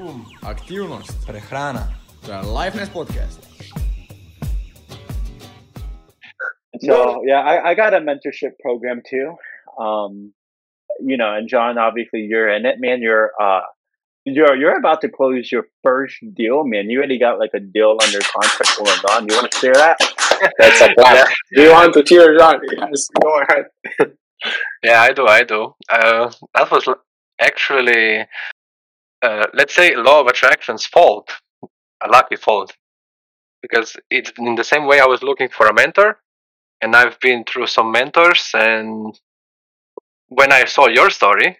Um, aktivnost, prehrana. To je Lifeness podcast. So yeah, I, I got a mentorship program too. Um, you know, and John, obviously you're in it, man. You're uh, you're you're about to close your first deal, man. You already got like a deal under contract going on. You want to share that? That's a plan. Do you want to cheer, John? Yes, go ahead. Yeah, I do. I do. Uh, that was actually, uh, let's say, law of attraction's fault, a lucky fault, because it's in the same way I was looking for a mentor, and I've been through some mentors, and when I saw your story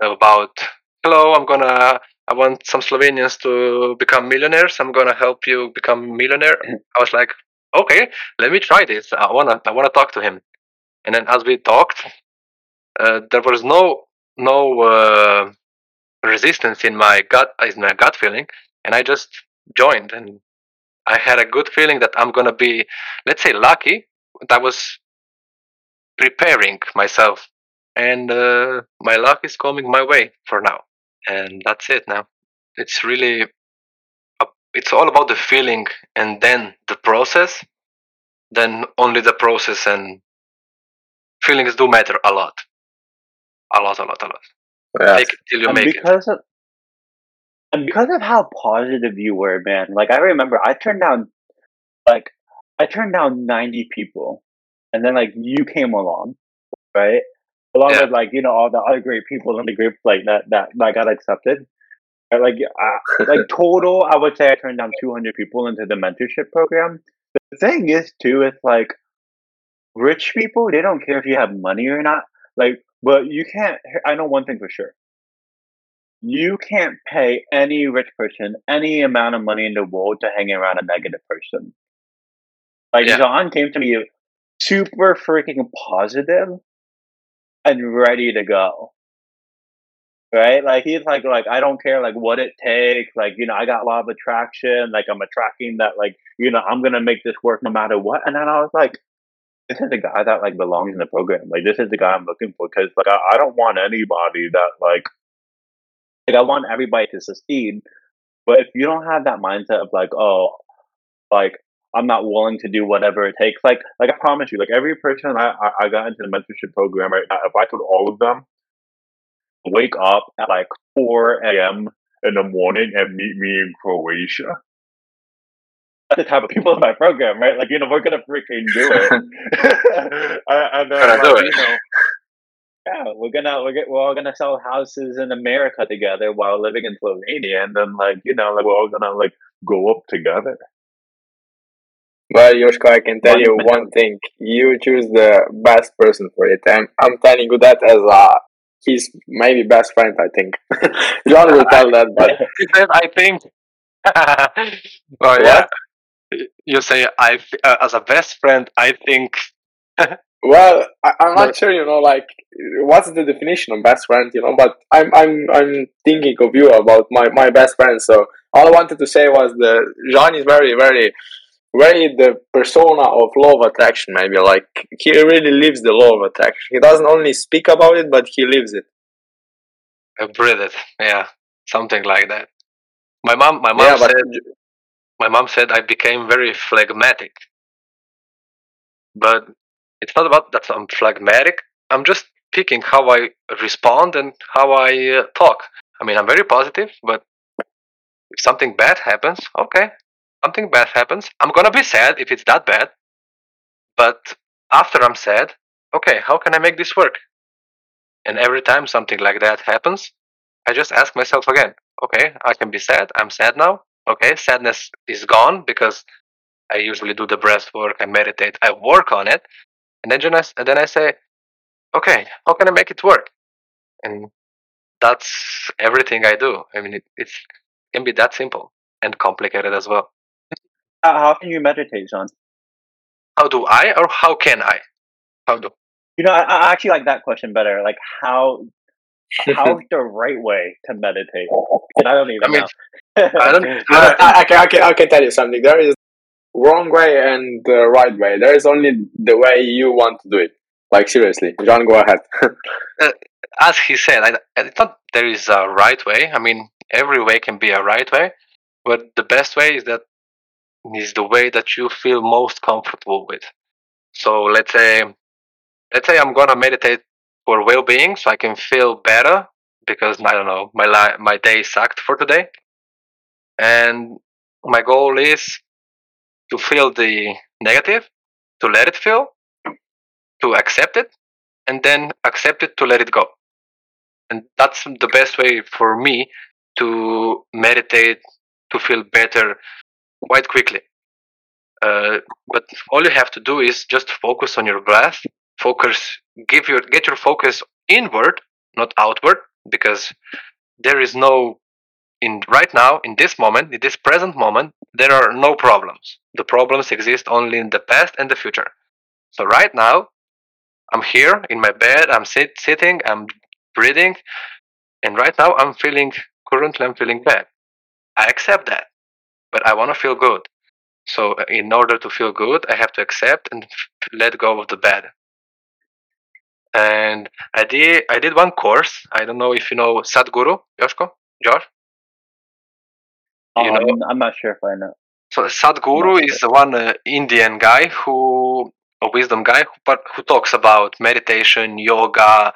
about, hello, I'm gonna, I want some Slovenians to become millionaires. I'm gonna help you become millionaire. I was like, okay, let me try this. I wanna, I wanna talk to him. And then as we talked, uh, there was no no uh, resistance in my gut in my gut feeling, and I just joined. And I had a good feeling that I'm gonna be, let's say, lucky. That I was preparing myself, and uh, my luck is coming my way for now. And that's it now. It's really, it's all about the feeling, and then the process. Then only the process and feelings do matter a lot. A lot, a lot, a lot. Yeah. It till you and make it. because of and because of how positive you were, man. Like I remember, I turned down like I turned down ninety people, and then like you came along, right? Along Yeah. with like you know all the other great people in the group, like that that that got accepted. And, like uh, like total, I would say I turned down two hundred people into the mentorship program. The thing is, too, it's like rich people they don't care if you have money or not. Like, but you can't. I know one thing for sure you can't pay any rich person any amount of money in the world to hang around a negative person. Like Yeah. John came to me super freaking positive and ready to go. Right? Like he's like like I don't care like what it takes, like, you know, I got a lot of attraction, like I'm attracting that like, you know, I'm gonna make this work no matter what. And then I was like, this is the guy that like belongs in the program. Like this is the guy I'm looking for because like I, I don't want anybody that like like I want everybody to succeed. But if you don't have that mindset of like, oh, like I'm not willing to do whatever it takes, like like I promise you, like every person I I, I got into the mentorship program, right? now, If I told all of them, wake up at like 4 a.m. in the morning and meet me in Croatia. The type of people in my program, right? Like, you know, we're gonna freaking do it. and then, Gonna do it. you know, yeah, we're gonna we're, get, we're all gonna sell houses in America together while living in Slovenia, and then like you know, like we're all gonna like go up together. Well, Yoshko, I can tell One you minute. one thing. You choose the best person for it. I'm, I'm telling you that as a he's maybe best friend, I think. John will tell that, but I think. oh yeah. You say I uh, as a best friend. I think. well, I, I'm not sure, you know, like what's the definition of best friend, you know, but I'm I'm I'm thinking of you about my, my best friend. So all I wanted to say was the John is very, very very the persona of law of attraction, maybe like he really lives the law of attraction. He doesn't only speak about it, but he lives it. I breathe it. Yeah, something like that. My mom. My mom Yeah, said. My mom said I became very phlegmatic. But it's not about that I'm phlegmatic. I'm just picking how I respond and how I uh, talk. I mean, I'm very positive, but if something bad happens, okay, something bad happens. I'm gonna be sad if it's that bad. But after I'm sad, okay, how can I make this work? And every time something like that happens, I just ask myself again, okay, I can be sad. I'm sad now. Okay, sadness is gone because I usually do the breath work, I meditate, I work on it. And then, and then I say, okay, how can I make it work? And that's everything I do. I mean, it it's, it can be that simple and complicated as well. How, how can you meditate, John? How do I or how can I? How do? You know, I, I actually like that question better. Like, how how's the right way to meditate? 'Cause I don't even I mean, know. I don't- I, I, I, can, I, can, I can tell you something. There is wrong way and the right way. There is only the way you want to do it. Like seriously, John, go ahead. Uh, as he said, I, I thought there is a right way. I mean, every way can be a right way, but the best way is that is the way that you feel most comfortable with. So let's say let's say I'm gonna meditate for well-being, so I can feel better because I don't know my li- my day sucked for today, and my goal is to feel the negative, to let it feel, to accept it, and then accept it to let it go. And that's the best way for me to meditate to feel better quite quickly. Uh, but all you have to do is just focus on your breath. Focus, give your get your focus inward, not outward, because there is no in right now in this moment, in this present moment, there are no problems. The problems exist only in the past and the future. So right now, I'm here in my bed. I'm sit, sitting. I'm breathing, and right now I'm feeling. Currently, I'm feeling bad. I accept that, but I want to feel good. So uh, in order to feel good, I have to accept and let go of the bad. And I did I did one course. I don't know if you know Sadhguru, Joshko, Josh. You Um, know, I'm not sure if I know. so Sadhguru is one uh, Indian guy who a wisdom guy, who, but who talks about meditation, yoga,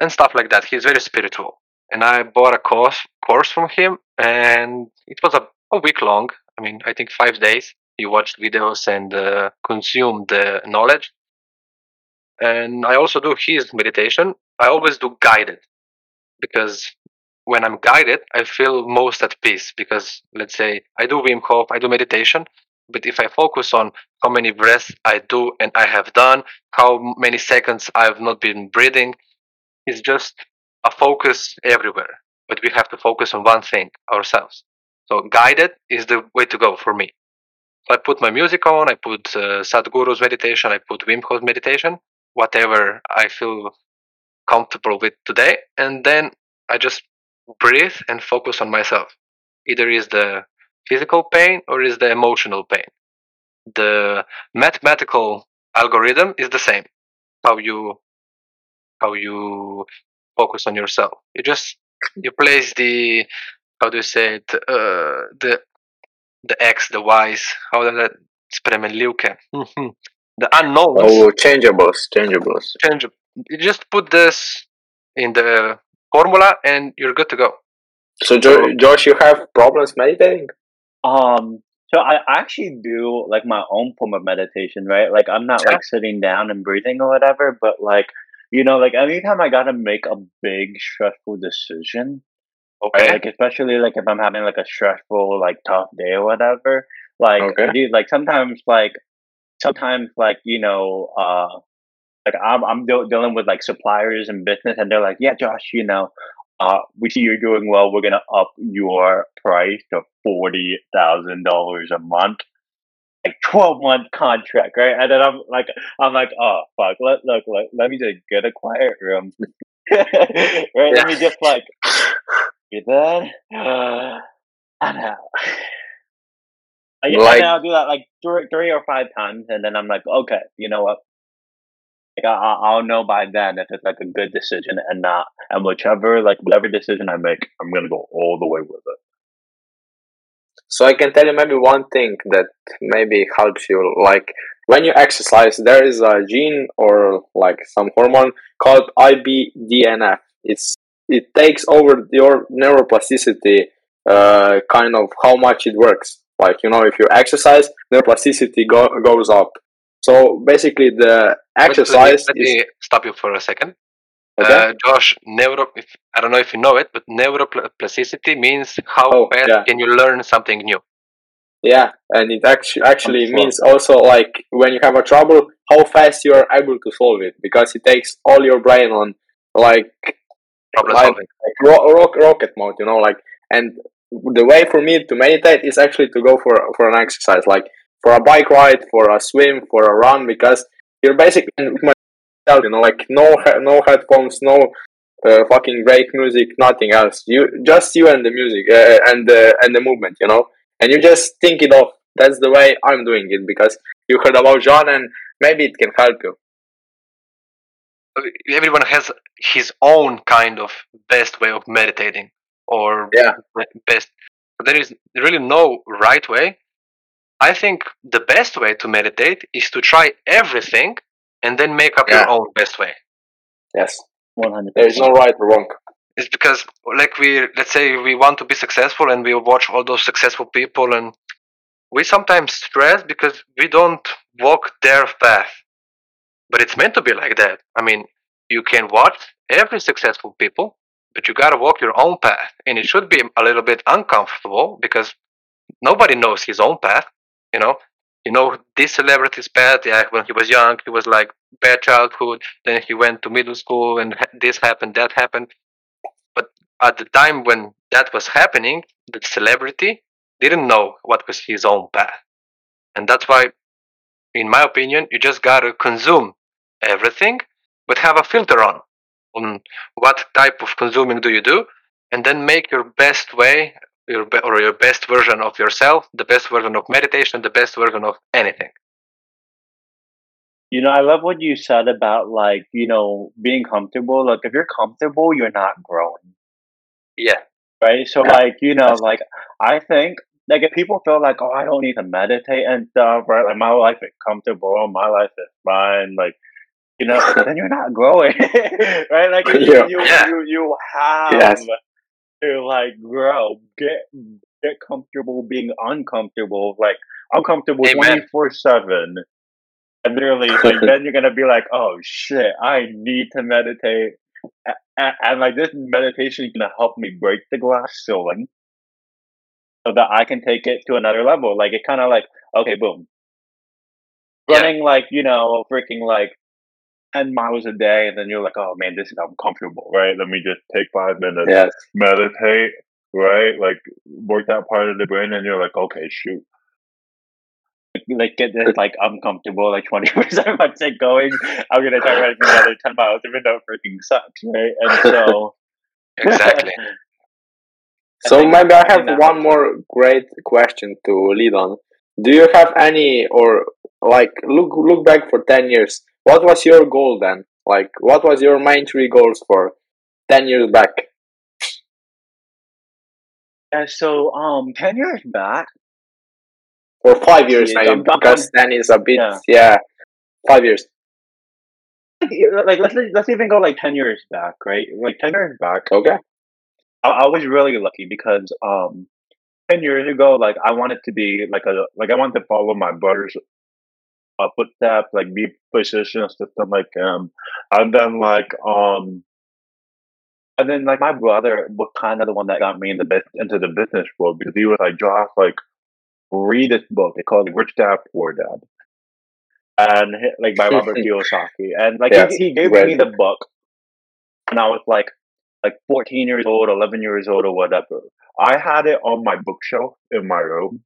and stuff like that. He's very spiritual. And I bought a course course from him, and it was a, a week long. I mean, I think five days. You watched videos and uh, consumed the knowledge. And I also do his meditation. I always do guided because when I'm guided, I feel most at peace. Because let's say I do Wim Hof, I do meditation, but if I focus on how many breaths I do and I have done, how many seconds I've not been breathing, it's just a focus everywhere. But we have to focus on one thing ourselves. So guided is the way to go for me. So I put my music on, I put uh, Sadhguru's meditation, I put Wim Hof's meditation, whatever I feel comfortable with today, and then I just breathe and focus on myself. Either is the physical pain or is the emotional pain. The mathematical algorithm is the same. How you how you focus on yourself. You just you place the how do you say it uh, the the x the y's how does that spremenliuke the unknowns Oh, changeables, changeables. change you just put this in the formula and you're good to go So, jo- Josh, you have problems meditating? Um, so I I actually do like my own form of meditation, right? Like I'm not Yeah. like sitting down and breathing or whatever, but like you know, like anytime I gotta make a big stressful decision, okay right? Like especially like if I'm having like a stressful, like tough day or whatever, like Okay. dude, like sometimes like sometimes like you know, uh, like I'm I'm deal dealing with like suppliers and business, and they're like, yeah, Josh, you know, uh, we see you're doing well. We're gonna up your price to forty thousand dollars a month, like twelve month contract, right? And then I'm like, I'm like, oh fuck, let look, let, let me just get a quiet room, right? Let me just like breathe in and out. Like, Like- and then I'll do that like three, three or five times, and then I'm like, okay, you know what? Like I, I- I'll know by then if it's like a good decision and not, and whichever like whatever decision I make, I'm gonna go all the way with it. So I can tell you maybe one thing that maybe helps you. Like when you exercise, there is a gene or like some hormone called IBDNF. It's it takes over your neuroplasticity, uh, kind of how much it works. Like you know, if you exercise, neuroplasticity go, goes up. So basically, the exercise let me, is let me stop you for a second okay. uh, josh neuro if, i don't know if you know it but neuroplasticity means how Oh, fast yeah. can you learn something new Yeah, and it actually actually sure. means also like when you have a trouble, how fast you are able to solve it because it takes all your brain on like problem Like- solving like ro- rock, rocket mode, you know, like and the way for me to meditate is actually to go for for an exercise, like for a bike ride, for a swim, for a run, because you're basically you know, like no no headphones, no uh, fucking break music, nothing else. You just you and the music uh, and the and the movement, you know, and you just think it off. That's the way I'm doing it because you heard about John, and maybe it can help you. everyone has his own kind of best way of meditating or Yeah. best. There is really no right way. I think the best way to meditate is to try everything and then make up your own best way. Yes. One hundred. There is no right or wrong. It's because, like, we let's say we want to be successful and we watch all those successful people, and we sometimes stress because we don't walk their path. But it's meant to be like that. I mean, you can watch every successful people, but you gotta walk your own path, and it should be a little bit uncomfortable because nobody knows his own path. You know, you know this celebrity's path. Yeah, when he was young, he was like bad childhood. Then he went to middle school, and this happened, that happened. But at the time when that was happening, the celebrity didn't know what was his own path, and that's why, in my opinion, you just gotta consume everything, but have a filter on on what type of consuming do you do, and then make your best way your be- or your best version of yourself, the best version of meditation, the best version of anything. You know, I love what you said about like you know being comfortable. Like if you're comfortable, you're not growing, Yeah, right? So Yeah. like you know, like I think like if people feel like oh I don't need to meditate and stuff, right? Like my life is comfortable, my life is fine, like. You know, then you're not growing, right? Like you, Yeah. you, you, you have Yes. to like grow, get get comfortable being uncomfortable, like uncomfortable Amen. twenty four seven. And literally, like then you're gonna be like, oh shit, I need to meditate, and, and like this meditation is gonna help me break the glass ceiling, so that I can take it to another level. Like it kind of like okay, boom, Yeah. running like you know freaking like 10 miles a day and then you're like oh man this is uncomfortable right let me just take five minutes Yes. meditate right like work that part of the brain and you're like okay shoot like get this like uncomfortable like 20% of my take going i'm gonna try running another 10 miles even though it freaking sucks right and so exactly. So think- maybe I I have one was- more great question to lead on. Do you have any or like look look back for ten years? What was your goal then? Like what was your main three goals for ten years back? yeah, so um 10 years back Or five years Yeah, maybe I'm- because ten is a bit Yeah. yeah. Five years. like let's let's even go like 10 years back right like 10 years back Okay. I, I was really lucky because um ten years ago, like I wanted to be like a like I wanted to follow my brother's uh, footsteps, like be physician assistant like him, and then like um. And then, like my brother was kind of the one that got me into bus- into the business world because he was like, "Josh, like, read this book. It's called Rich Dad Poor Dad," and like by Robert Kiyosaki. And like he, he gave me the book, and I was like, like 14 years old, 11 years old, or whatever. I had it on my bookshelf in my room.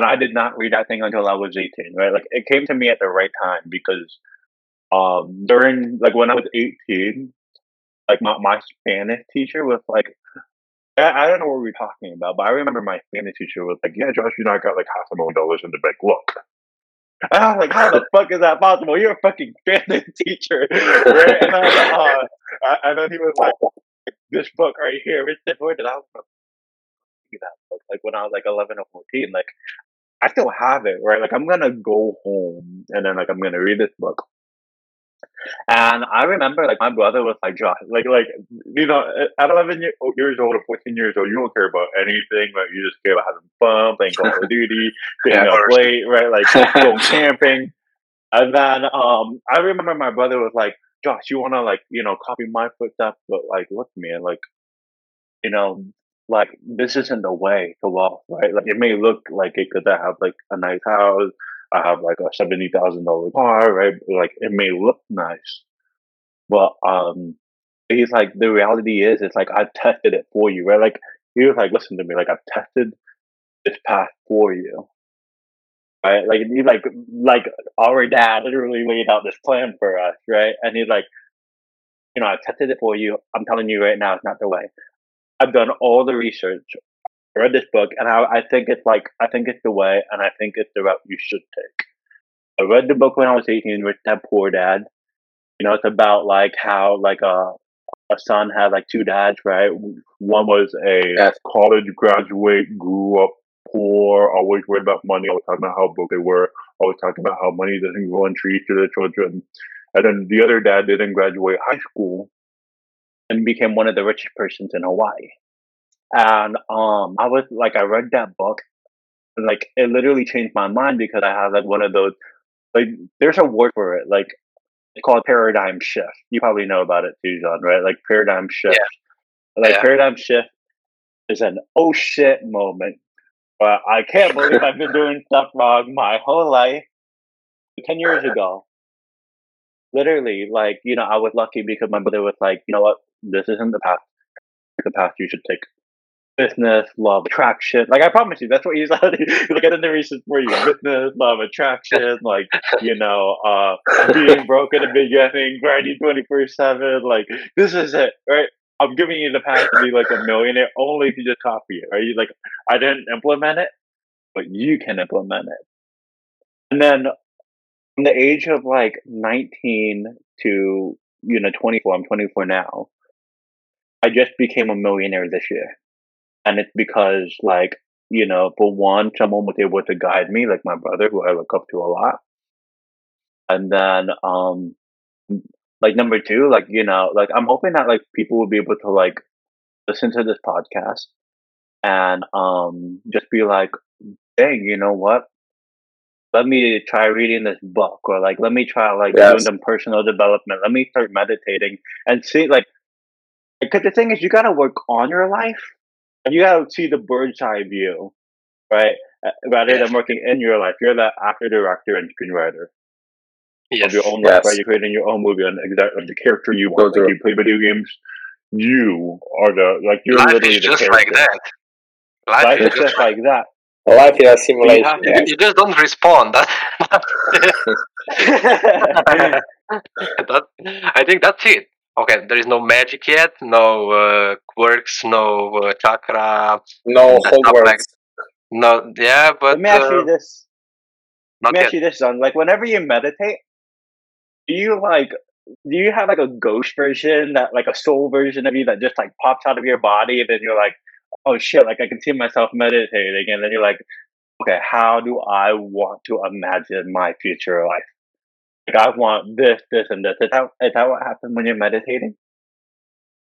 And I did not read that thing until I was 18, right? Like it came to me at the right time because um during like when I was 18, like my, my Spanish teacher was like I, I don't know what we were talking about, but I remember my Spanish teacher was like, Yeah, Josh, you know I got like half a million dollars in the bank. Look. And I was like, How the fuck is that possible? You're a fucking Spanish teacher. Right? And I was oh, I- and then he was like, "This book right here, Poor Dad." I was like, "Look that book." Like when I was like eleven or fourteen, like I still have it, right? Like I'm gonna go home and then like I'm gonna read this book. And I remember like my brother was like, "Josh, like like you know, at eleven year, years old or fourteen years old, you don't care about anything. Like you just care about having fun, playing Call of Duty, staying Yeah, up late, right? Like going camping." And then um, I remember my brother was like, Josh, you want to like, you know, copy my footsteps, but like, look, man, like, you know, like this isn't the way to wealth, right? Like, it may look like it because I have like a nice house, I have like a seventy thousand dollar car, right? Like, it may look nice, but um, he's like, the reality is, it's like I tested it for you, right? Like, he was like, listen to me, like I've tested this path for you. Right, like he's like, like our dad literally laid out this plan for us, right? And he's like, you know, I tested it for you. I'm telling you right now, it's not the way. I've done all the research, read this book, and I, I think it's like, I think it's the way, and I think it's the route you should take. I read the book when I was 18, Rich Dad Poor Dad. You know, it's about like how like a a son had like two dads, right? One was a Yes. college graduate, grew up poor, always worried about money, always talking about how broke they were, always talking about how money doesn't grow on trees to their children. And then the other dad didn't graduate high school and became one of the richest persons in Hawaii. And um, I was like, I read that book, and like it literally changed my mind because I had like one of those, like there's a word for it, like it's called paradigm shift. You probably know about it too, John, right? Like paradigm shift. Like Yeah. paradigm shift is an oh shit moment. But I can't believe I've been doing stuff wrong my whole life. Ten years ago, literally, like you know, I was lucky because my mother was like, you know what, this isn't the path. The path you should take. Business, love, attraction. Like I promise you, that's what you said. like I did the research for you. Business, love, attraction. Like you know, uh, being broke at the beginning, grinding twenty four seven. Like this is it, right? I'm giving you the path to be like a millionaire only if you just copy it, right? You like I didn't implement it, but you can implement it. And then from the age of like 19 to you know 24, I'm 24 now. I just became a millionaire this year, and it's because like you know, for one, someone was able to guide me, like my brother, who I look up to a lot, and then um, like number two, like you know, like I'm hoping that like people will be able to like listen to this podcast and um just be like, dang, you know what? Let me try reading this book, or like let me try like Yes. doing some personal development. Let me start meditating and see like because the thing is, you gotta work on your life, and you gotta see the bird's eye view, right? Uh, Rather Yes. than working in your life, you're the actor, director, and screenwriter Yes. of your own Yes. life, right? You're creating your own movie and exactly the character you want. So Like you play video games, you are the like you're Life literally is the just character. like that. Life, Life is is just like that. Life is a But you simulation. to yes. you just don't respond. That, that, I think that's it. Okay, there is no magic yet, no uh, quirks, no uh, chakra, No That's Hogwarts. like- no, yeah, but Let me ask uh, you this. not Let me yet. ask you this, John. Like, whenever you meditate, do you like? Do you have like a ghost version that, like, a soul version of you that just like pops out of your body, and then you're like, "Oh shit!" Like, I can see myself meditating, and then you're like, "Okay, how do I want to imagine my future life? Like, I want this, this, and this." Is that is that what happens when you're meditating?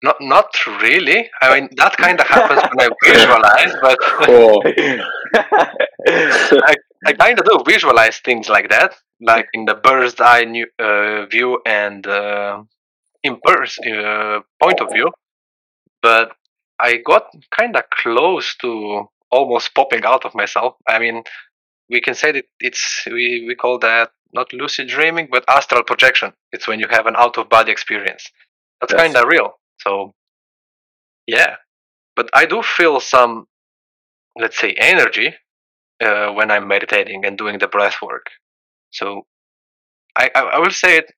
Not not really. I mean, that kind of happens when I visualize, but Cool. I kind of do visualize things like that, like in the bird's eye new, uh, view and uh, in bird's uh, point of view. But I got kind of close to almost popping out of myself. I mean, we can say that it's we we call that not lucid dreaming, but astral projection. It's when you have an out of body experience. That's Yes. kind of real. So, yeah. But I do feel some, let's say, energy uh, when I'm meditating and doing the breath work. So I, I, I will say it,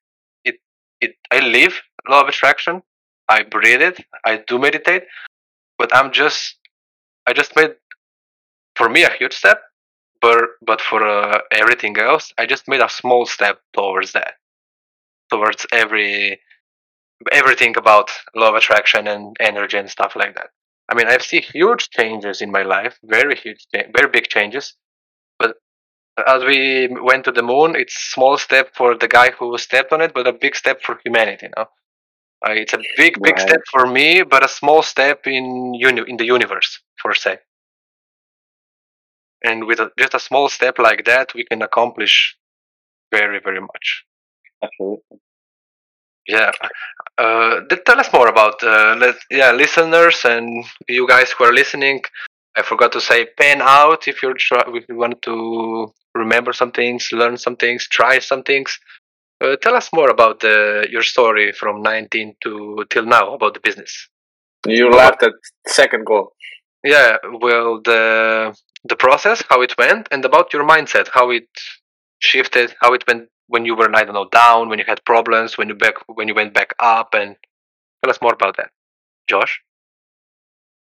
it, it, I live law of attraction. I breathe it. I do meditate, but I'm just, I just made, for me, a huge step. But, but for uh, everything else, I just made a small step towards that, towards every, everything about law of attraction and energy and stuff like that. I mean, I've seen huge changes in my life, very huge, very big changes. But as we went to the moon, it's small step for the guy who stepped on it, but a big step for humanity. You know, uh, it's a big, big Right. step for me, but a small step in uni- in the universe, for say. And with a, just a small step like that, we can accomplish very, very much. Absolutely. Yeah. Uh, tell us more about uh, let, yeah listeners and you guys who are listening. I forgot to say pen out if you're try- if you want to remember some things, learn some things, try some things. Uh, tell us more about the, your story from 19 to till now about the business. You left at second goal. Yeah, well the the process, how it went, and about your mindset, how it shifted, how it went when you were I don't know down, when you had problems, when you back when you went back up, and tell us more about that, Josh.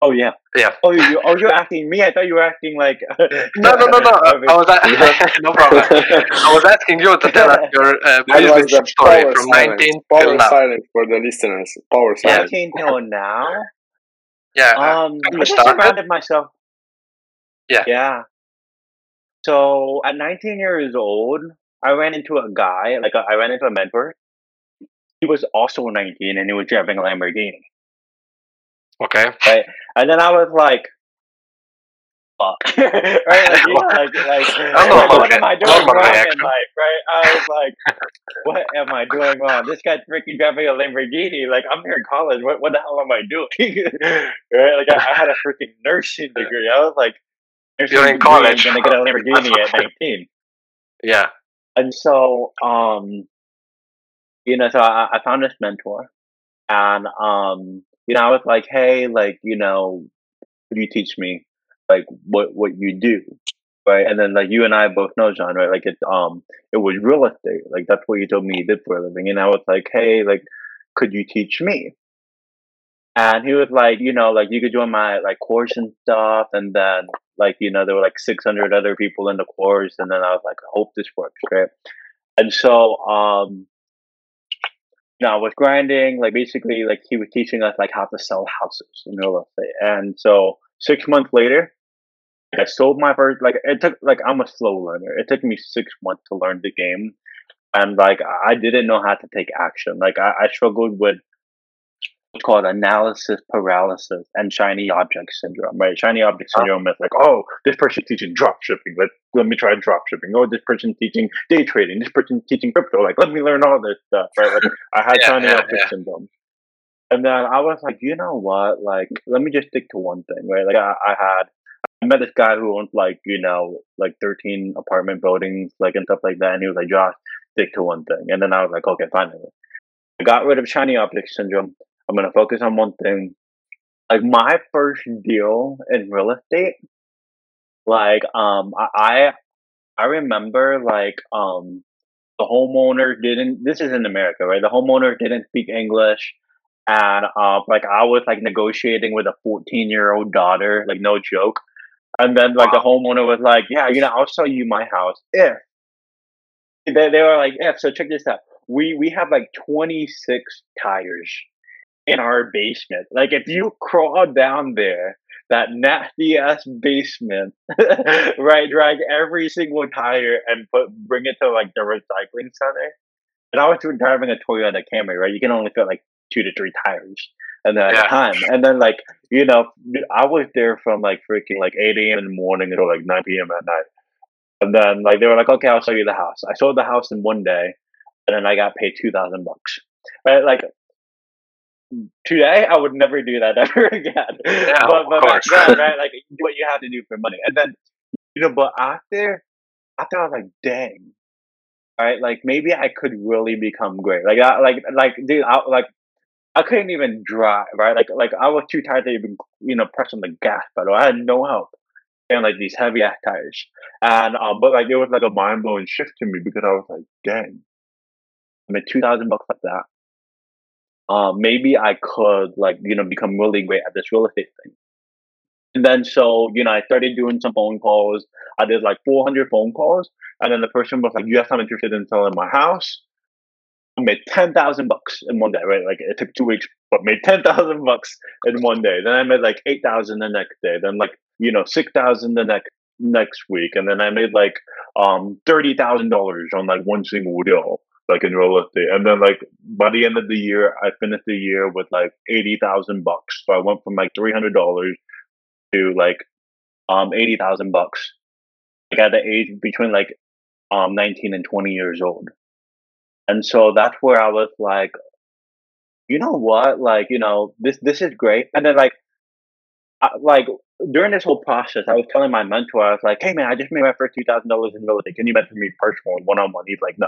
Oh yeah. Yeah. Oh you oh you're asking me. I thought you were asking like. No, no, no, no. I was a- no problem. I was asking you to tell us your uh, That the story power from silence. 19 till Power now. silence for the listeners. Power Yeah. silence. 19 till now. Yeah. Um, have you I just started? surrounded myself. Yeah. Yeah. So at 19 years old, I ran into a guy. Like I ran into a mentor. He was also 19, and he was driving a Lamborghini. Okay. Right. And then I was like, fuck. right? Like, you know, like, like, like, what am I doing wrong in life, right? I was like, what am I doing wrong? This guy's freaking driving a Lamborghini. Like, I'm here in college. What, what the hell am I doing? right? Like, I, I had a freaking nursing degree. I was like, nursing You're in college. I'm going to get a Lamborghini at 19. Yeah. And so, um, you know, so I, I found this mentor, and um, you know, I was like, hey, like, you know, could you teach me like what what you do, right? And then like you and I both know John, right? Like it's um it was real estate, like that's what you told me you did for a living, and I was like, hey, like, could you teach me? And he was like, you know, like you could join my like course and stuff, and then like you know there were like 600 other people in the course, and then I was like, I hope this works, right? And so um you know, I was grinding, like basically like he was teaching us like how to sell houses in real estate. And so six months later, I sold my first like it took like I'm a slow learner. It took me six months to learn the game. And like I didn't know how to take action. Like I, I struggled with called analysis paralysis and shiny object syndrome, right? Shiny object syndrome is like, oh, this person's teaching drop shipping. Let let me try drop shipping. Oh, this person's teaching day trading. This person's teaching crypto. Like, let me learn all this stuff, right? Like, I had Yeah, shiny yeah, object yeah. syndrome. And then I was like, you know what? Like, let me just stick to one thing, right? Like, I, I had, I met this guy who owned like, you know, like 13 apartment buildings, like, and stuff like that. And he was like, Josh, stick to one thing. And then I was like, okay, finally. I got rid of shiny object syndrome. I'm going to focus on one thing. Like, my first deal in real estate, like, um, I, I, remember like, um, the homeowner didn't, this is in America, right? The homeowner didn't speak English and uh, like I was like negotiating with a 14 year old daughter, like no joke. And then like the homeowner was like, "Yeah, you know, I'll sell you my house if." They, they were like, "If." So check this out. We we have like 26 tires in our basement. Like if you crawl down there, that nasty ass basement, right? Drag every single tire and put bring it to like the recycling center. And I was driving a Toyota Camry, right? You can only fit like two to three tires and then at Yeah. a time. And then like, you know, I was there from like freaking like eight AM in the morning until like nine PM at night. And then like they were like, Okay, I'll sell you the house. I sold the house in one day and then I got paid two thousand bucks. Right? Like today I would never do that ever again. Yeah, but but back then, right? Like what you have to do for money. And then you know, but after after I was like, dang, right? Like maybe I could really become great. Like I like like dude, I like I couldn't even drive, right? Like like I was too tired to even you know press on the gas pedal. I had no help. And like these heavy ass tires. And um but like it was like a mind blowing shift to me because I was like, dang. I made two thousand bucks like that. Um maybe I could like, you know, become really great at this real estate thing. And then so, you know, I started doing some phone calls. I did like 400 phone calls. And then the person was like, yes, I'm interested in selling my house. I made 10,000 bucks in one day, right? Like it took two weeks, but made 10,000 bucks in one day. Then I made like 8,000 the next day. Then like, you know, 6,000 the next, next week. And then I made like, um, $30,000 on like one single deal, like in real estate. And then like by the end of the year, I finished the year with like 80,000 bucks. So I went from like $300 to like, um, 80,000 bucks. Like at the age between like, um, 19 and 20 years old. And so that's where I was like, you know what? Like, you know, this this is great. And then like, I, like during this whole process, I was telling my mentor, I was like, hey man, I just made my first two thousand dollars in real estate. Can you mentor me personally, one on one? He's like, no.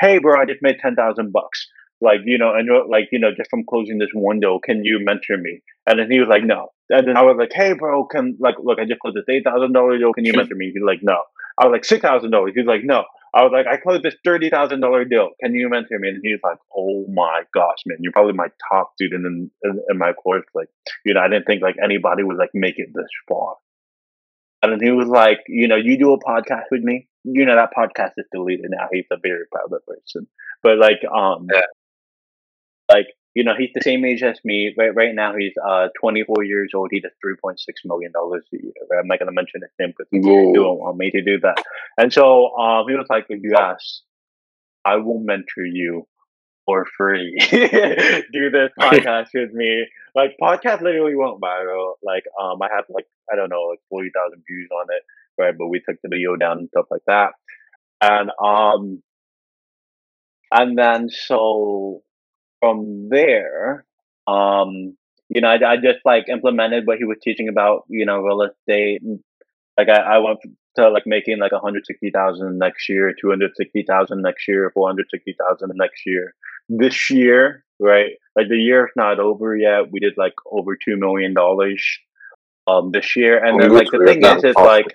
Hey bro, I just made ten thousand bucks. Like, you know, and you're like, you know, just from closing this window, can you mentor me? And then he was like, no. And then I was like, hey bro, can like look, I just closed this eight thousand dollar deal. Can you mentor me? He's like, no. I was like six thousand dollars. He's like, no. I was like, I closed this thirty thousand dollar deal. Can you mentor me? And he's like, Oh my gosh, man, you're probably my top student in, in, in my course. Like, you know, I didn't think like anybody would like make it this far. And then he was like, you know, you do a podcast with me. You know, that podcast is deleted now. He's a very private person. But like, um, Yeah. like, you know, he's the same age as me. Right, right now, he's uh 24 years old. He does 3.6 million dollars a year. I'm not gonna mention his name because he don't want me to do that. And so, um, he was like, yes, I will mentor you for free. do this podcast with me. Like, podcast literally went viral. Like, um, I had like I don't know, like 40,000 views on it, right? But we took the video down and stuff like that. And um, and then so from there, um, you know, I, I just like implemented what he was teaching about, you know, real estate. Like I, I went to like making like 160,000 next year, 260,000 next year, 460,000 next year. This year, right? Like the year's not over yet. We did like over two million dollars um this year, and then like the thing is, is like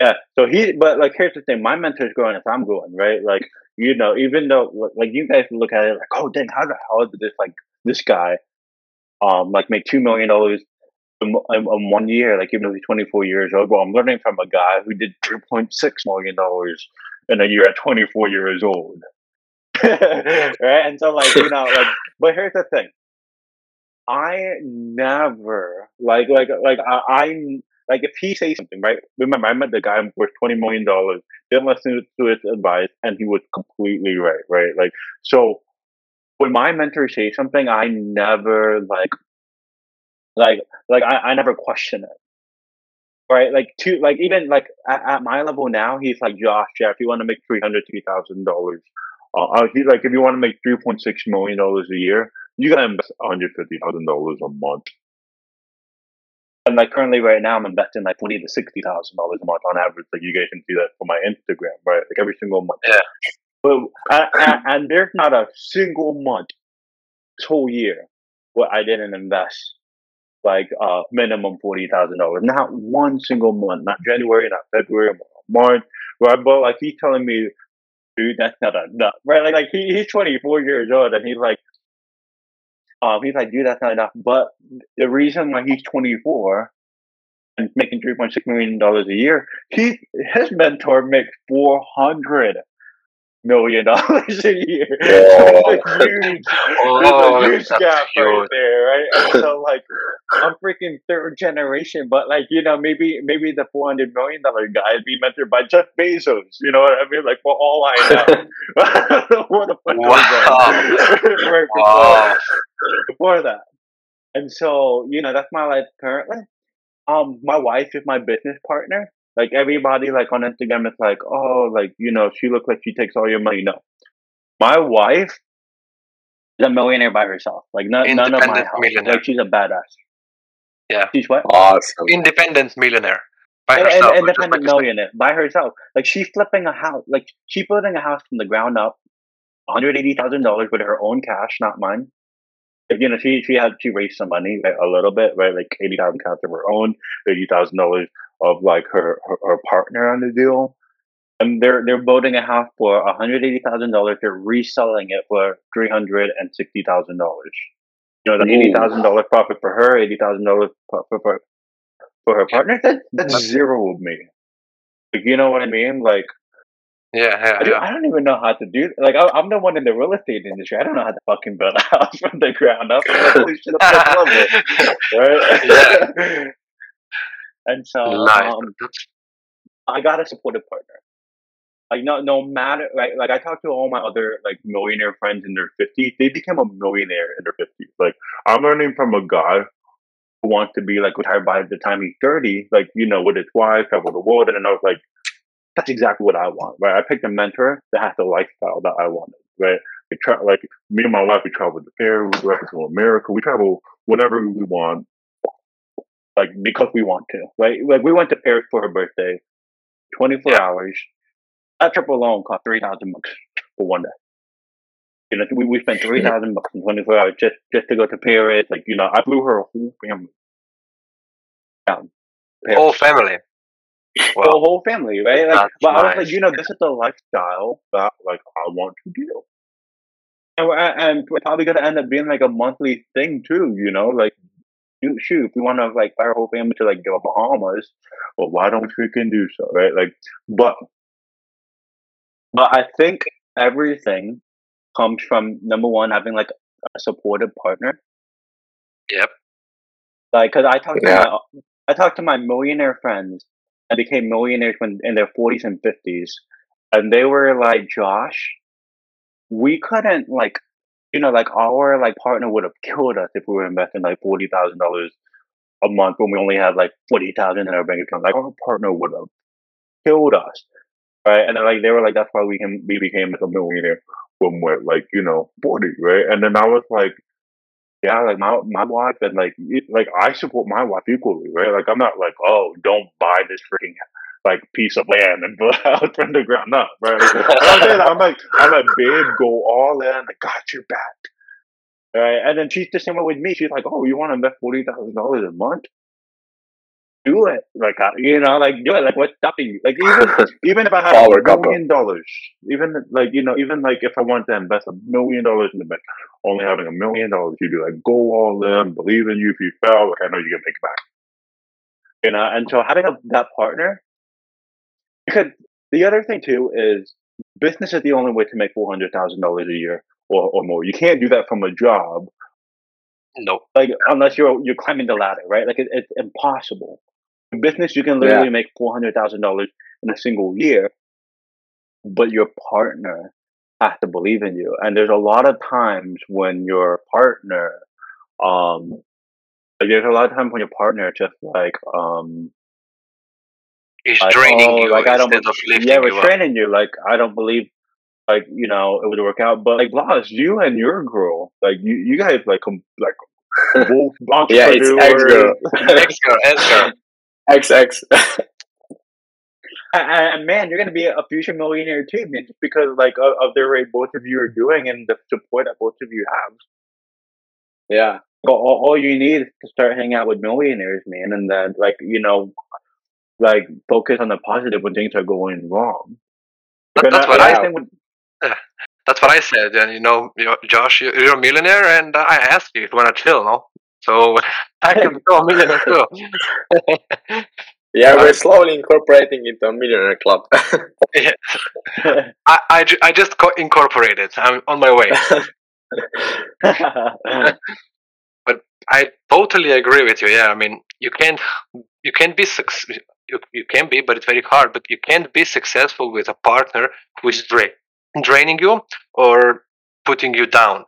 yeah. So he, but like here's the thing: my mentor's growing as I'm growing, right? Like you know, even though like you guys look at it like, oh dang, how the hell did this like this guy, um, like make two million dollars in, in, one year? Like even though he's 24 years old, well, I'm learning from a guy who did 3.6 million dollars in a year at 24 years old, right? And so like you know, like, but here's the thing: I never like like like I, I'm like if he says something, right? Remember, I met the guy worth twenty million dollars, didn't listen to his advice, and he was completely right, right? Like so, when my mentor says something, I never like, like, like I, I never question it, right? Like to like even like at, at my level now, he's like Josh, yeah, if you want to make three hundred three thousand dollars, uh, uh, he's like if you want to make three point six million dollars a year, you gotta invest one hundred fifty thousand dollars a month. And like currently, right now, I'm investing like twenty to sixty thousand dollars a month on average. Like you guys can see that for my Instagram, right? Like every single month. Yeah. But and, there's not a single month, this whole year, where I didn't invest like uh minimum forty thousand dollars. Not one single month. Not January, not February, March. Right? But like he's telling me, dude, that's not enough. Right? Like like he, he's twenty four years old, and he's like. Um, he's like, dude, that's not enough. But the reason why he's 24 and making 3.6 million dollars a year, he his mentor makes 400 million dollars a year. Wow. There's a huge, Oh, a huge gap right there, right? And so like, I'm freaking third generation, but like, you know, maybe maybe the 400 million dollar guy is being mentored by Jeff Bezos. You know what I mean? Like, for all I know, what the fuck Wow. right Wow. Before that. And so, you know, that's my life currently. Um, my wife is my business partner. Like everybody like on Instagram is like, oh, like, you know, she looks like she takes all your money. No. My wife is a millionaire by herself. Like none, none of my Independent millionaire. Like she's a badass. Yeah. She's what? Awesome. Independent millionaire by An- an herself. independent millionaire by herself. Like she's flipping a house. Like she's building a house from the ground up, one hundred eighty thousand dollars with her own cash, not mine. Like, you know, she she had she raised some money, right, a little bit, right, like eighty thousand cash of her own, eighty thousand dollars of like her, her her partner on the deal, and they're they're building a house for one hundred eighty thousand dollars. They're reselling it for three hundred and sixty thousand dollars. You know, the eighty thousand dollar profit for her, eighty thousand dollars profit for for her partner. That that's zero of me. Like, you know what I mean? Like, Yeah, yeah, I, do, yeah. I don't even know how to do. Like, I, I'm the one in the real estate industry. I don't know how to fucking build a house from the ground up. Holy shit, I'm first level, right? and so, nice. um, I got a supportive partner. Like no, no matter like like I talked to all my other like millionaire friends in their fifties. They became a millionaire in their fifties. Like I'm learning from a guy who wants to be like retired by the time he's thirty. Like you know, with his wife, travel the world, and I was like, that's exactly what I want. Right? I picked a mentor that has the lifestyle that I wanted. Right? We tra- like me and my wife, we travel to Paris, we travel to America, we travel whatever we want. Like because we want to, right? Like we went to Paris for her birthday, twenty four Yeah. hours. That trip alone cost three thousand bucks for one day. You know, we, we spent three thousand bucks in twenty four hours just just to go to Paris. Like you know, I flew her whole family down. Paris. Whole family. The whole family, right? Like, but I was like, you know, this is the lifestyle that like I want to do, and we're, and we're probably gonna end up being like a monthly thing too. You know, like you- shoot, if we want to like our whole family to like the Bahamas, well, why don't we can do so, right? Like, but but I think everything comes from number one having like a supportive partner. Yep. Like, cause I talked to my I talk to my millionaire friends and became millionaires when in their forties and fifties, and they were like, Josh, we couldn't like, you know, like our like partner would have killed us if we were investing like forty thousand dollars a month when we only had like forty thousand in our bank account. Like our partner would have killed us, right? And then like they were like, that's why we can we became like a millionaire when we're like you know forty, right? And then I was like, yeah, like my my wife and like like I support my wife equally, right? Like I'm not like, oh, don't buy this freaking like piece of land and build a house from the ground up, right? I'm, I'm like, I'm like, babe, go all in. I got your back. Right? And then she's the same way with me. She's like, oh, you want to invest forty thousand dollars a month? Do it, like you know, like do it. Like what's stopping you? Like even even if I had a million dollars, even like you know, even like if I want to invest a million dollars in the bank, only having a million dollars, you do like go all in, believe in you. If you fail, like I know you can make it back. You know, and so having a, that partner, because the other thing too is business is the only way to make four hundred thousand dollars a year or, or more. You can't do that from a job, no. like unless you're you're climbing the ladder, right? Like it, it's impossible. In business, you can literally make four hundred thousand dollars in a single year, but your partner has to believe in you. And there's a lot of times when your partner, um, there's a lot of times when your partner just like um It's like, draining oh, you like, I don't instead of lifting yeah, you we're training you. Like I don't believe like you know it would work out. But like Blas, you and your girl, like you you guys like com- like both Yeah, it's entrepreneurs. Edgar, Edgar. XX. And, and man, you're gonna be a future millionaire too, man, just because like of, of the way both of you are doing and the support that both of you have. yeah. So all, all you need is to start hanging out with millionaires, man, and then like you know, like focus on the positive when things are going wrong. That- Because that's what I, I- think when- That's what I said. And you know, you know, Josh, you- you're a millionaire, and uh, I asked you if you want to chill, no? So I can become a millionaire too. Yeah, we're slowly incorporating into a millionaire club. I, I, ju- I just co- incorporated. I'm on my way. But I totally agree with you. Yeah, I mean, you can't you can't be suc- you, you can be, but it's very hard. But you can't be successful with a partner who is dra- draining you or putting you down.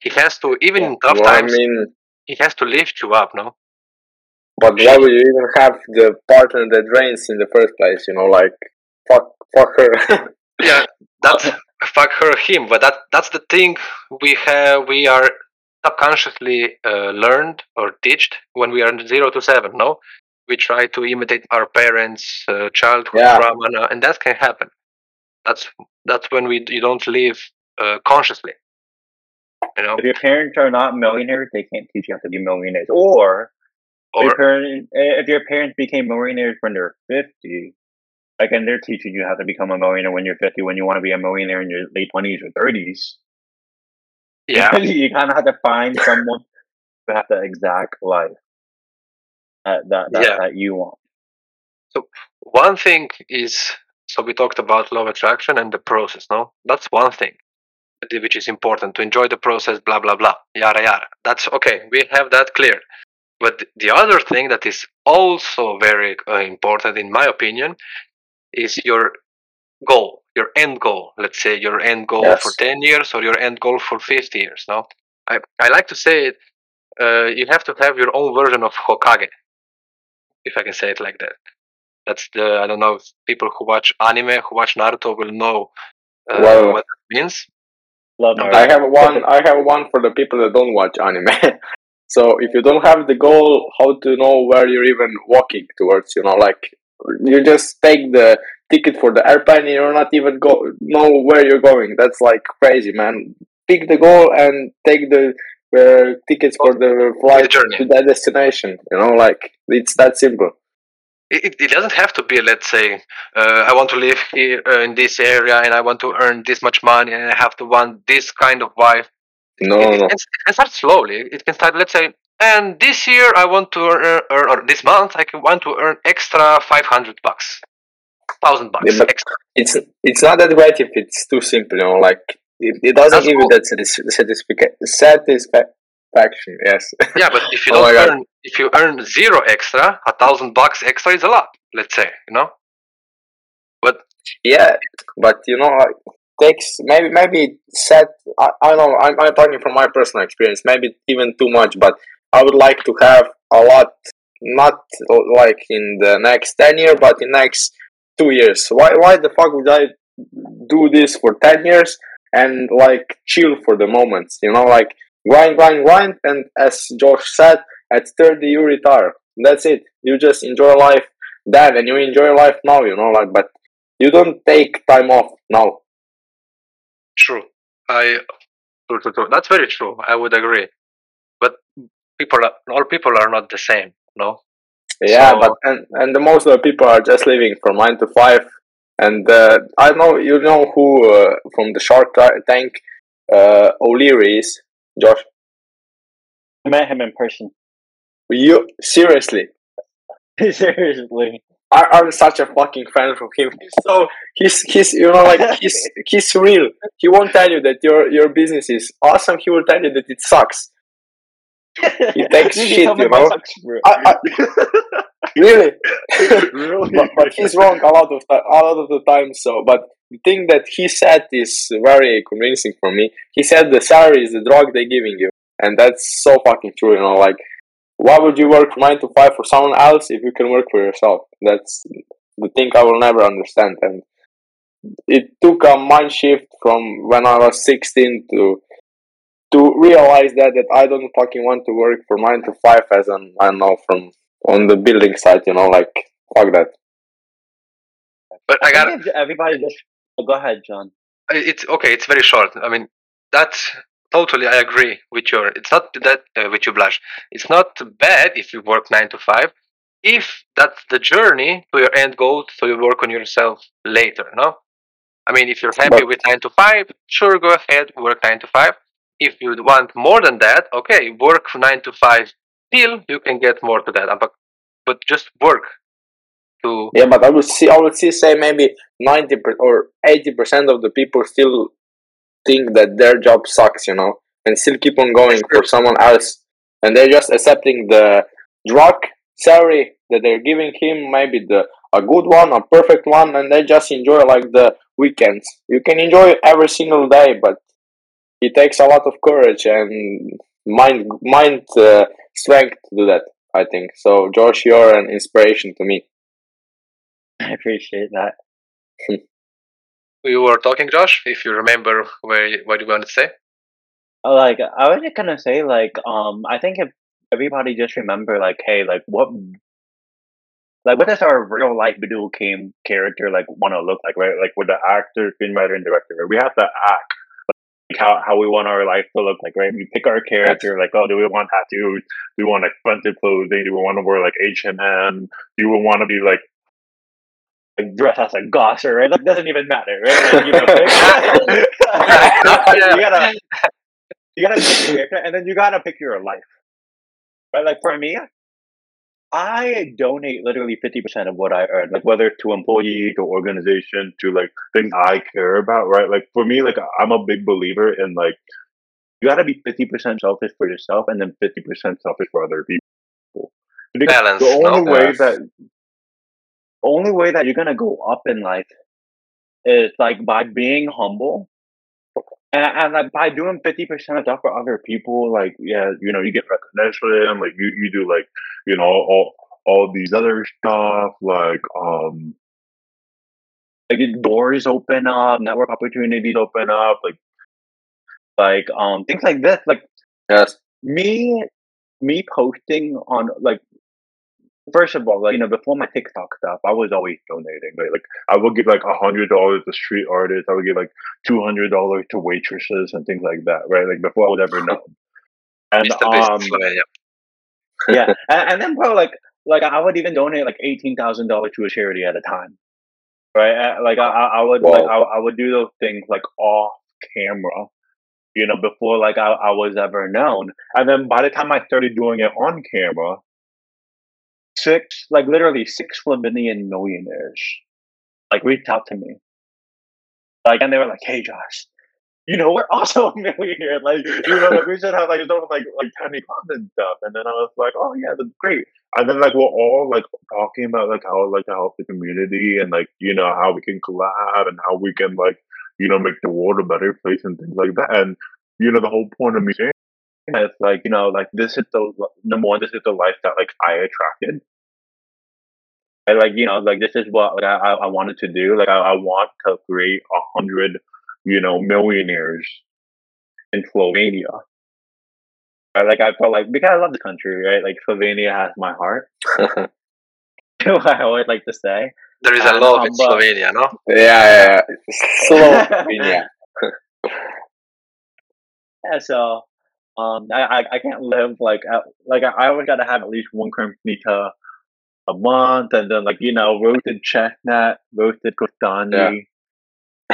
He has to, even in tough well, I times, mean, he has to lift you up. No, but why would you even have the partner that drains in the first place? You know, like fuck, fuck her. yeah, that's fuck her, him. But that that's the thing we have. We are subconsciously uh, learned or teached when we are zero to seven. No, we try to imitate our parents' uh, childhood Yeah. trauma, and that can happen. That's that's when we you don't live uh, consciously. You know, if your parents are not millionaires, they can't teach you how to be millionaires. Or if, your or parent, if your parents became millionaires when they're fifty, like and they're teaching you how to become a millionaire when you're fifty, when you want to be a millionaire in your late twenties or thirties. yeah, you kind of have to find someone who has the exact life that that that, Yeah. that you want. So one thing is so we talked about law of attraction and the process no that's one thing which is important to enjoy the process blah blah blah yada yada. That's okay we have that clear. But the other thing that is also very uh, important in my opinion is your goal your end goal. Let's say your end goal Yes. for 10 years or your end goal for 50 years no? I, I like to say it uh, you have to have your own version of hokage if i can say it like that. That's the I don't know people who watch anime who watch Naruto will know uh, Well- what that means. Love Naruto. I have one. I have one for the people that don't watch anime. so if you don't have the goal, how to know where you're even walking towards? You know, like you just take the ticket for the airplane, and you're not even go know where you're going. That's like crazy, man. Pick the goal and take the uh, tickets for the flight journey. to that destination. You know, like it's that simple. It, it doesn't have to be let's say uh, i want to live here uh, in this area and i want to earn this much money and i have to want this kind of wife No, it, no, it, can, it can start slowly it can start let's say and this year i want to earn, earn or this month i can want to earn extra 500 bucks 1000 bucks Yeah, extra It's it's not that great if it's too simple. You know, like it, it doesn't That's give you cool. that satis- satisfica- satisfaction. Yes. yeah but if you Oh don't God. earn if you earn zero extra a thousand bucks extra is a lot let's say you know But Yeah, but you know, like, takes maybe maybe set. I, I know I'm, I'm talking from my personal experience. Maybe even too much, but I would like to have a lot, not like in the next ten year, but in next two years. Why why the fuck would I do this for ten years and like chill for the moments? You know, like grind, grind, grind, and as Josh said, at thirty you retire. That's it. You just enjoy life then, and you enjoy life now. You know, like but you don't take time off now. True. I true, true, true. That's very true. I would agree. But people are all people are not the same, no? Yeah, So- but and and the most of the people are just living from nine to five. And uh, I know you know who uh, from the Shark Tank uh, O'Leary is, Josh. I met him in person. You seriously? Seriously. I, I'm such a fucking fan of him. He's so he's he's you know like he's he's real. He won't tell you that your your business is awesome. He will tell you that it sucks. He takes shit, you know? sucks. I, I, really? really? but, but he's wrong a lot of a lot of the time. So, but the thing that he said is very convincing for me. He said the salary is the drug they're giving you, and that's so fucking true. You know, like why would you work nine to five for someone else if you can work for yourself? That's the thing I will never understand. And it took a mind shift from when I was sixteen to to realize that that I don't fucking want to work for nine to five as an I don't know from on the building site. You know, like fuck that. But I got think everybody just oh, go ahead, John. it's okay. It's very short. I mean, that's totally. I agree with your. It's not that uh, with you, Blash. It's not bad if you work nine to five, if that's the journey to your end goal. So you work on yourself later. No, I mean, if you're happy But- with nine to five, sure, go ahead, work nine to five. If you want more than that, okay, work nine to five. Still, you can get more to that. But but just work to Yeah, but I would see, I would see, say maybe ninety per, or eighty percent of the people still think that their job sucks, you know, and still keep on going for someone else, and they're just accepting the drug salary that they're giving him, maybe the a good one, a perfect one, and they just enjoy like the weekends. You can enjoy every single day, but it takes a lot of courage and mind mind uh, strength to do that. I think so. Josh, you're an inspiration to me. I appreciate that. we were talking, Josh. If you remember where what you wanted to say. Uh, Like I was just gonna say, like, um, I think if everybody just remember, like, hey, like, what, like, what does our real life video game character like want to look like, right? Like, with the actor, screenwriter, and director, right? we have to act like how how we want our life to look like, right? We pick our character, like, oh, do we want tattoos? Do we want expensive clothing? Do we want to wear like H and M? Do we want to be like like dress as a gosser, right? Like doesn't even matter, right? Like, you know, you gotta you gotta pick your and then you gotta pick your life. Right? Like for me, I donate literally fifty percent of what I earn, like whether to employee, to organization, to like things I care about. Right? Like for me, like I'm a big believer in like you gotta be fifty percent selfish for yourself, and then fifty percent selfish for other people. Balance, The only no? way that only way that you're gonna go up in life is like by being humble and, and like by doing 50% of stuff for other people like yeah you know you get recognition like you, you do like you know all all these other stuff like um like doors open up network opportunities open up like like um things like this like Yes. me me posting on like first of all like you know before my tiktok stuff i was always donating right? Like i would give like a hundred dollars to street artists. I would give like two hundred dollars to waitresses and things like that right? Like before i was ever known and um yeah. and, and then bro like like I would even donate like eighteen thousand dollars to a charity at a time, right? Like I, I I would like I, I would do those things like off camera, you know, before like I, I was ever known. And then by the time I started doing it on camera, six like literally six Slovenian millionaires like reached out to me, like, and they were like, "Hey, Josh." You know, we're also a millionaire. Like, you know, like we should have like sort of like like tiny clubs and stuff. And then I was like, oh yeah, that's great. And then like we're all like talking about like how like to help the community and like you know how we can collab and how we can like you know make the world a better place and things like that. And you know the whole point of me it's like you know like this is the number one. This is the life that like I attracted. And like you know like this is what like, I I wanted to do. Like I, I want to create a hundred you know millionaires in Slovenia. Right, Like I felt like because I love the country, right? Like Slovenia has my heart. I always like to say. There is a love um, in but- Slovenia, no? yeah, yeah. Slovenia. Yeah, so um, I, I I can't live like uh, like I, I always gotta have at least one kremšnita a month, and then like you know roasted chestnut, roasted kostanji,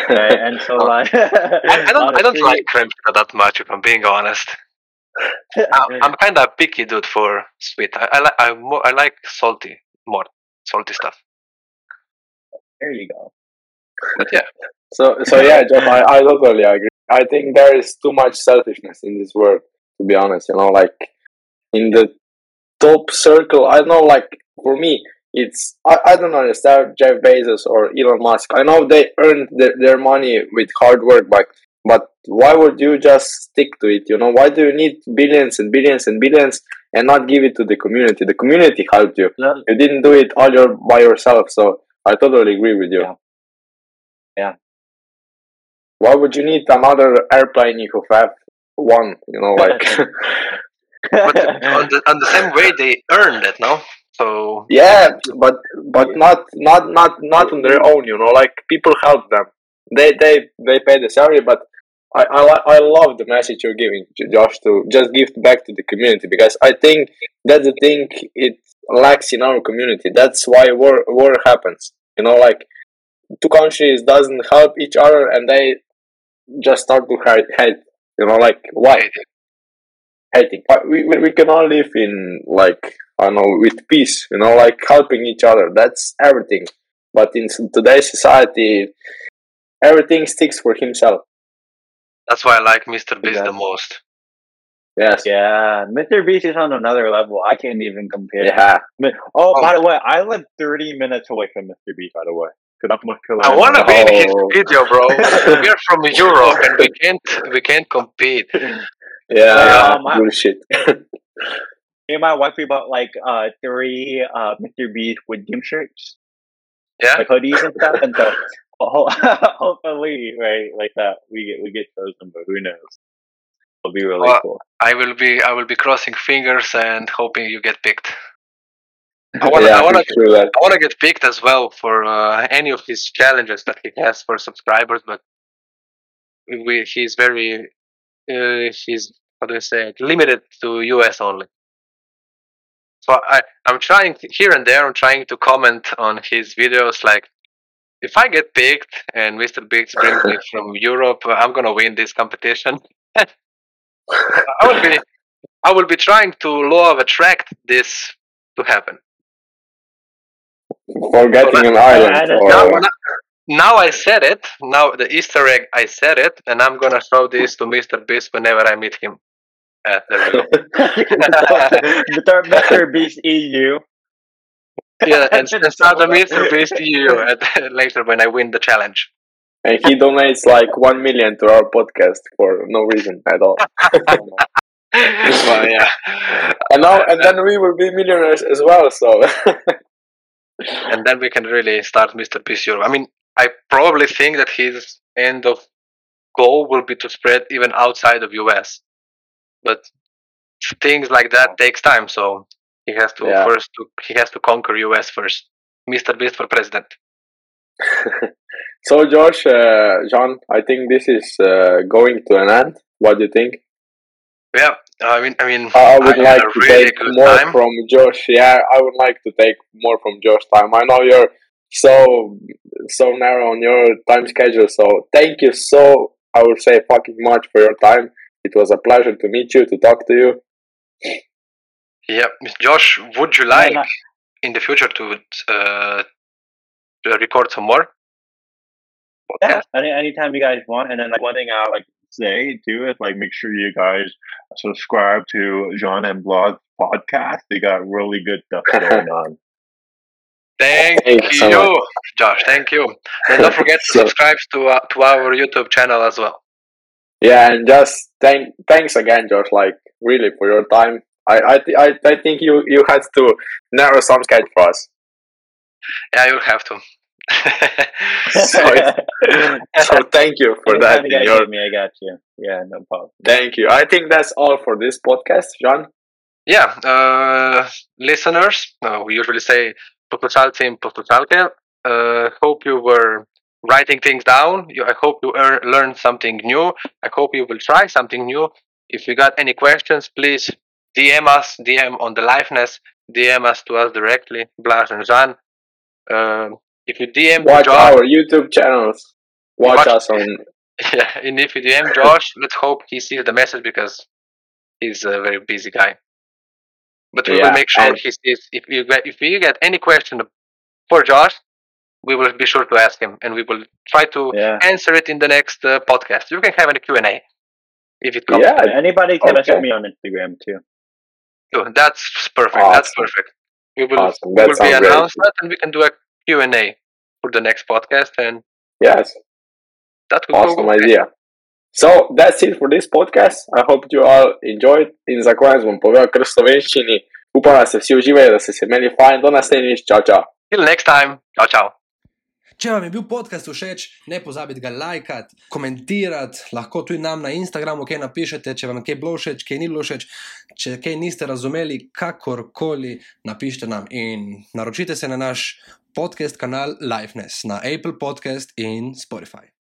right? and so like I, I don't I don't like creme that much if I'm being honest. I, I'm kind of picky dude for sweet. I, I like I more I like salty more salty stuff. there you go. But yeah, So, so yeah, John, I, I totally agree. I think there is too much selfishness in this world, to be honest. You know, like in the top circle, I know, like for me, it's, I, I don't understand Jeff Bezos or Elon Musk. I know they earned their, their money with hard work, but, but why would you just stick to it? You know, why do you need billions and billions and billions and not give it to the community? The community helped you. You didn't do it all your, by yourself. So I totally agree with you. Yeah. Yeah. Why would you need another airplane if you have one? You know, like but on the on the same way they earned it, no? So yeah, but but not not not not on their own. You know, like people help them. They they they pay the salary, but I I, I love the message you're giving, J- Josh, to just give back to the community because I think that's the thing it lacks in our community. That's why war war happens. You know, like two countries doesn't help each other and they just start to hate. hate. You know, like why? hating. But we, we, we can all live in like I don't know with peace, you know, like helping each other. That's everything. But in today's society, everything sticks for himself. that's why I like Mr. Beast the most. Yes. yeah, Mr. Beast is on another level. I can't even compare. Yeah. Oh, Oh. by the way, I live 30 minutes away from Mr. Beast, by the way. Because I'm I want to be in his Oh. video, bro. We're from Europe and we can't we can't compete. Yeah. Yeah, my- bullshit. Me and my wife, we bought like uh three uh Mr. Beast with gym shirts, Yeah, like hoodies and stuff, and so hopefully, right, like that, we get we get chosen, but who knows? It'll be really Well, cool. I will be I will be crossing fingers and hoping you get picked. I want to yeah, I want to. I want to get picked as well for uh, any of his challenges that he has for subscribers, but we he's very uh, he's how do I say it limited to US only. So I I'm trying to, here and there I'm trying to comment on his videos like if I get picked and Mr. Beast brings me from Europe, I'm gonna win this competition. I will be I will be trying to law of attract this to happen. For getting an island. I- I- Now, Or, now, now I said it. Now the Easter egg, I said it, and I'm gonna show this to Mr. Beast whenever I meet him. Uh, there we go. Mr. Mr. Beast E EU. yeah, and, and start the Mr. Beast EU at, later when I win the challenge. and he donates like one million to our podcast for no reason at all. well, yeah, And now, and then we will be millionaires as well. So and then we can really start Mr. Beast Europe. I mean, I probably think that his end of goal will be to spread even outside of US, but things like that takes time. So he has to Yeah. first to, he has to conquer US first. Mr. Beast for president. So, Josh, uh, John, I think this is uh, going to an end. What do you think? Yeah, I mean, I mean, I would I like to really take more time. from Josh. Yeah, I would like to take more from Josh time. I know you're so so narrow on your time schedule, so thank you so I would say fucking much for your time. It was a pleasure to meet you, to talk to you. yeah, Josh, would you like no- in the future to uh, record some more? Yeah, any anytime you guys want. And then like one thing I like say too is like make sure you guys subscribe to Jean and Blog podcast. They got really good stuff going on. Thank, Thank you so Josh. Thank you. And don't forget to So- subscribe to uh, to our YouTube channel as well. Yeah, and just thank thanks again, Josh. Like really for your time. I I th- I, I think you you had to narrow some sketch for us. Yeah, you'll have to. So So thank you for Anytime that. you guys Your- me, I got you. Yeah, no problem. Thank you. I think that's all for this podcast, John. yeah, uh, listeners, uh, we usually say "Potocalci in Potocalke." Uh, hope you were writing things down. You, I hope you ear- learned something new. I hope you will try something new. If you got any questions, please DM us, DM on the liveness, DM us to us directly, Blas and Jean. Um, if you DM Watch Josh, our YouTube channels. Watch, Watch- us on. yeah, and if you DM Josh, let's hope he sees the message because he's a very busy guy. But we Yeah, will make sure and- he sees. If you get if you get any question for Josh, we will be sure to ask him, and we will try to Yeah. answer it in the next uh, podcast. You can have a Q and A if it comes. Yeah, Anybody can message Okay. me on Instagram too. to it. That's perfect. That's perfect. We will Awesome. we will be sounds great. announced that, and we can do a Q and A for the next podcast, and yes, that will awesome go. idea. So that's it for this podcast. I hope you all enjoyed. In za konec bom povedal kar v slovenščini. Upam, da ste vsi uživali, da ste se imeli fajn. Do naslednjič. Čau, čau. Till next time. Ciao, ciao. Če vam je bil podcast všeč, ne pozabite ga lajkati, komentirati, lahko tudi nam na Instagramu kaj napišete, če vam je kaj bilo všeč, kaj ni bilo všeč, če kaj niste razumeli, kakorkoli napišite nam in naročite se na naš podcast kanal Liveness na Apple Podcast in Spotify.